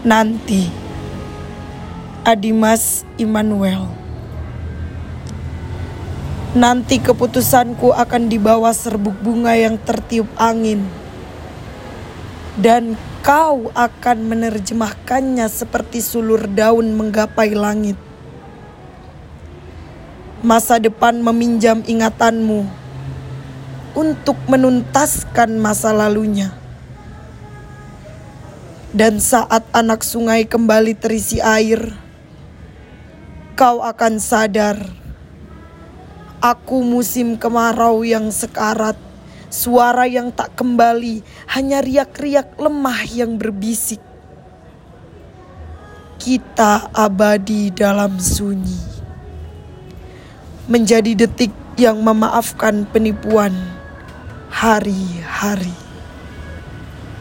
Nanti. Adimas Immanuel. Nanti keputusanku akan dibawa serbuk bunga yang tertiup angin. Dan kau akan menerjemahkannya seperti sulur daun menggapai langit. Masa depan meminjam ingatanmu untuk menuntaskan masa lalunya dan saat anak sungai kembali terisi air, kau akan sadar. Aku musim kemarau yang sekarat, suara yang tak kembali, hanya riak-riak lemah yang berbisik. Kita abadi dalam sunyi. Menjadi detik yang memaafkan penipuan hari-hari.